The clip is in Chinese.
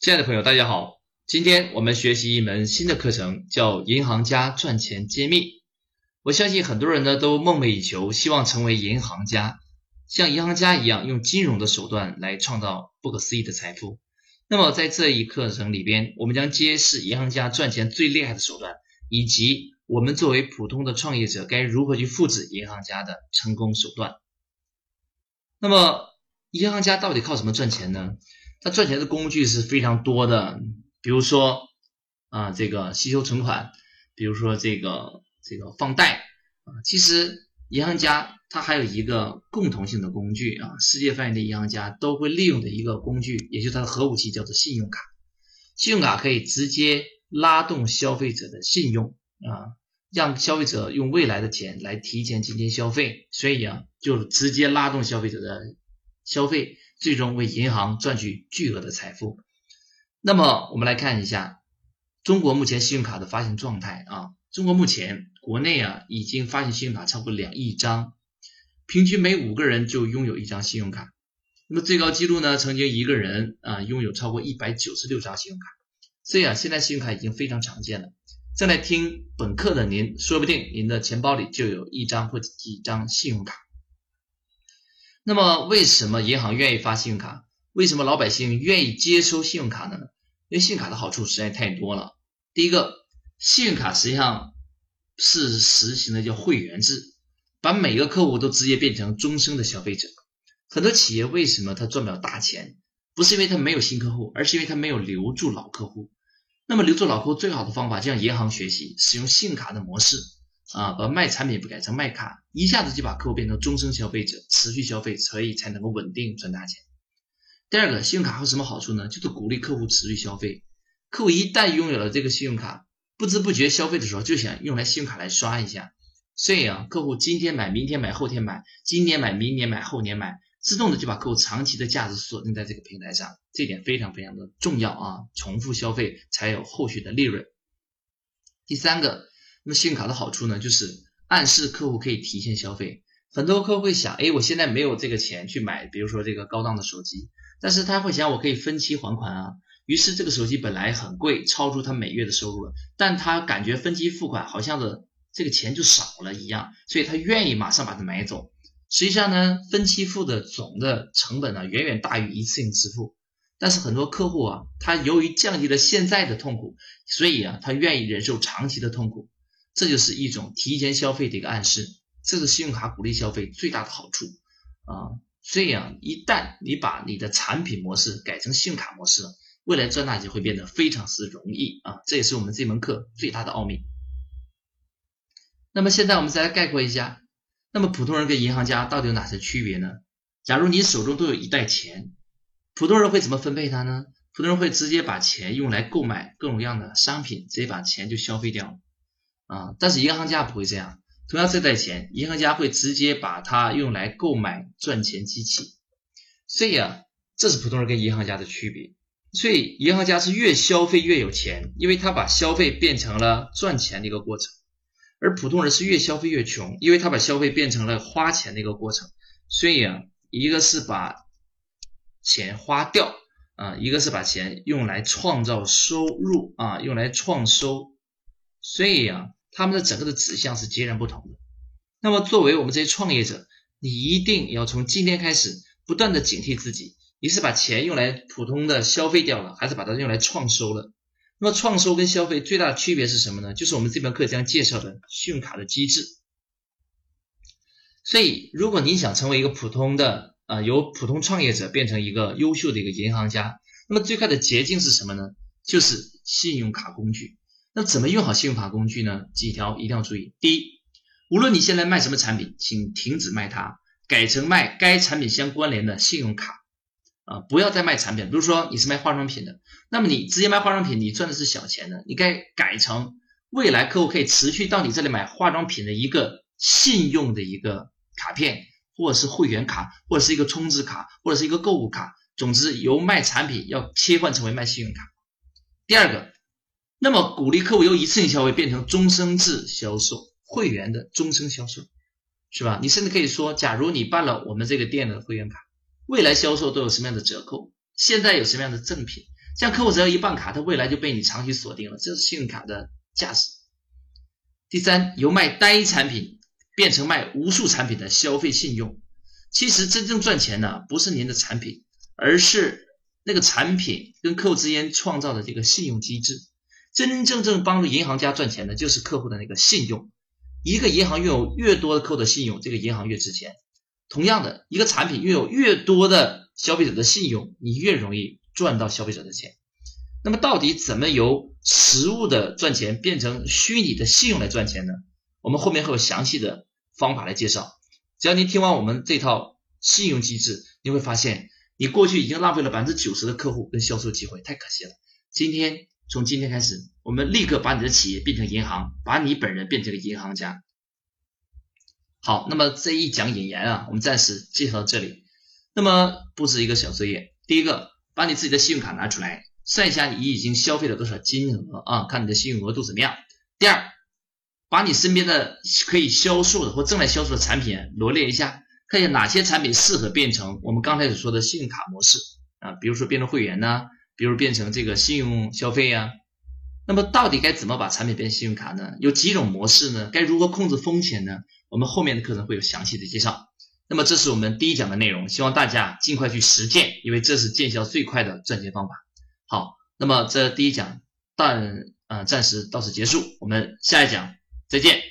亲爱的朋友，大家好！今天我们学习一门新的课程，叫《银行家赚钱揭秘》。我相信很多人呢都梦寐以求，希望成为银行家，像银行家一样用金融的手段来创造不可思议的财富。那么在这一课程里边，我们将揭示银行家赚钱最厉害的手段，以及我们作为普通的创业者该如何去复制银行家的成功手段。那么，银行家到底靠什么赚钱呢？他赚钱的工具是非常多的，比如说啊，这个吸收存款，比如说这个这个放贷啊。其实银行家他还有一个共同性的工具啊，世界范围的银行家都会利用的一个工具，也就是他的核武器，叫做信用卡。信用卡可以直接拉动消费者的信用啊，让消费者用未来的钱来提前进行消费，所以啊，就直接拉动消费者的消费。最终为银行赚取巨额的财富。那么，我们来看一下中国目前信用卡的发行状态啊。中国目前国内啊已经发行信用卡超过两亿张，平均每五个人就拥有一张信用卡。那么最高记录呢，曾经一个人啊拥有超过一百九十六张信用卡。所以啊，现在信用卡已经非常常见了。正在听本课的您，说不定您的钱包里就有一张或几张信用卡。那么，为什么银行愿意发信用卡？为什么老百姓愿意接收信用卡呢？因为信用卡的好处实在太多了。第一个，信用卡实际上是实行的叫会员制，把每个客户都直接变成终生的消费者。很多企业为什么他赚不了大钱？不是因为他没有新客户，而是因为他没有留住老客户。那么留住老客户最好的方法，就像银行学习，使用信用卡的模式。啊，把卖产品不改成卖卡，一下子就把客户变成终身消费者，持续消费，所以才能够稳定赚大钱。第二个，信用卡还有什么好处呢？就是鼓励客户持续消费。客户一旦拥有了这个信用卡，不知不觉消费的时候就想用来信用卡来刷一下。所以啊，客户今天买，明天买，后天买，今年买，明年买，后年买，自动的就把客户长期的价值锁定在这个平台上。这点非常非常的重要啊！重复消费才有后续的利润。第三个。那么信用卡的好处呢，就是暗示客户可以提前消费。很多客户会想，哎，我现在没有这个钱去买，比如说这个高档的手机，但是他会想，我可以分期还款啊。于是这个手机本来很贵，超出他每月的收入了，但他感觉分期付款好像的这个钱就少了一样，所以他愿意马上把它买走。实际上呢，分期付的总的成本呢，远远大于一次性支付。但是很多客户啊，他由于降低了现在的痛苦，所以啊，他愿意忍受长期的痛苦。这就是一种提前消费的一个暗示，这是信用卡鼓励消费最大的好处啊。这样，一旦你把你的产品模式改成信用卡模式了，未来赚大钱会变得非常之容易啊。这也是我们这门课最大的奥秘。那么现在我们再来概括一下，那么普通人跟银行家到底有哪些区别呢？假如你手中都有一袋钱，普通人会怎么分配它呢？普通人会直接把钱用来购买各种各样的商品，直接把钱就消费掉了。啊，但是银行家不会这样。同样这袋钱，银行家会直接把它用来购买赚钱机器。所以啊，这是普通人跟银行家的区别。所以银行家是越消费越有钱，因为他把消费变成了赚钱的一个过程；而普通人是越消费越穷，因为他把消费变成了花钱的一个过程。所以啊，一个是把钱花掉啊，一个是把钱用来创造收入啊，用来创收。所以啊。他们的整个的指向是截然不同的。那么，作为我们这些创业者，你一定要从今天开始不断的警惕自己：你是把钱用来普通的消费掉了，还是把它用来创收了？那么，创收跟消费最大的区别是什么呢？就是我们这门课将介绍的信用卡的机制。所以，如果你想成为一个普通的啊，由普通创业者变成一个优秀的一个银行家，那么最快的捷径是什么呢？就是信用卡工具。那怎么用好信用卡工具呢？几条一定要注意。第一，无论你现在卖什么产品，请停止卖它，改成卖该产品相关联的信用卡啊！不要再卖产品。比如说你是卖化妆品的，那么你直接卖化妆品，你赚的是小钱的，你该改成未来客户可以持续到你这里买化妆品的一个信用的一个卡片，或者是会员卡，或者是一个充值卡，或者是一个购物卡。总之，由卖产品要切换成为卖信用卡。第二个。那么，鼓励客户由一次性消费变成终身制销售，会员的终身销售，是吧？你甚至可以说，假如你办了我们这个店的会员卡，未来销售都有什么样的折扣？现在有什么样的赠品？像客户只要一办卡，他未来就被你长期锁定了，这是信用卡的价值。第三，由卖单一产品变成卖无数产品的消费信用，其实真正赚钱的不是您的产品，而是那个产品跟客户之间创造的这个信用机制。真真正正帮助银行家赚钱的就是客户的那个信用。一个银行拥有越多的客户的信用，这个银行越值钱。同样的，一个产品拥有越多的消费者的信用，你越容易赚到消费者的钱。那么，到底怎么由实物的赚钱变成虚拟的信用来赚钱呢？我们后面会有详细的方法来介绍。只要您听完我们这套信用机制，你会发现你过去已经浪费了百分之九十的客户跟销售机会，太可惜了。今天。从今天开始，我们立刻把你的企业变成银行，把你本人变成个银行家。好，那么这一讲引言啊，我们暂时介绍到这里。那么布置一个小作业：第一个，把你自己的信用卡拿出来，算一下你已经消费了多少金额啊，看你的信用额度怎么样。第二，把你身边的可以销售的或正在销售的产品罗列一下，看一下哪些产品适合变成我们刚才所说的信用卡模式啊，比如说变成会员呢。比如变成这个信用消费呀，那么到底该怎么把产品变信用卡呢？有几种模式呢？该如何控制风险呢？我们后面的课程会有详细的介绍。那么这是我们第一讲的内容，希望大家尽快去实践，因为这是见效最快的赚钱方法。好，那么这第一讲但呃暂时到此结束，我们下一讲再见。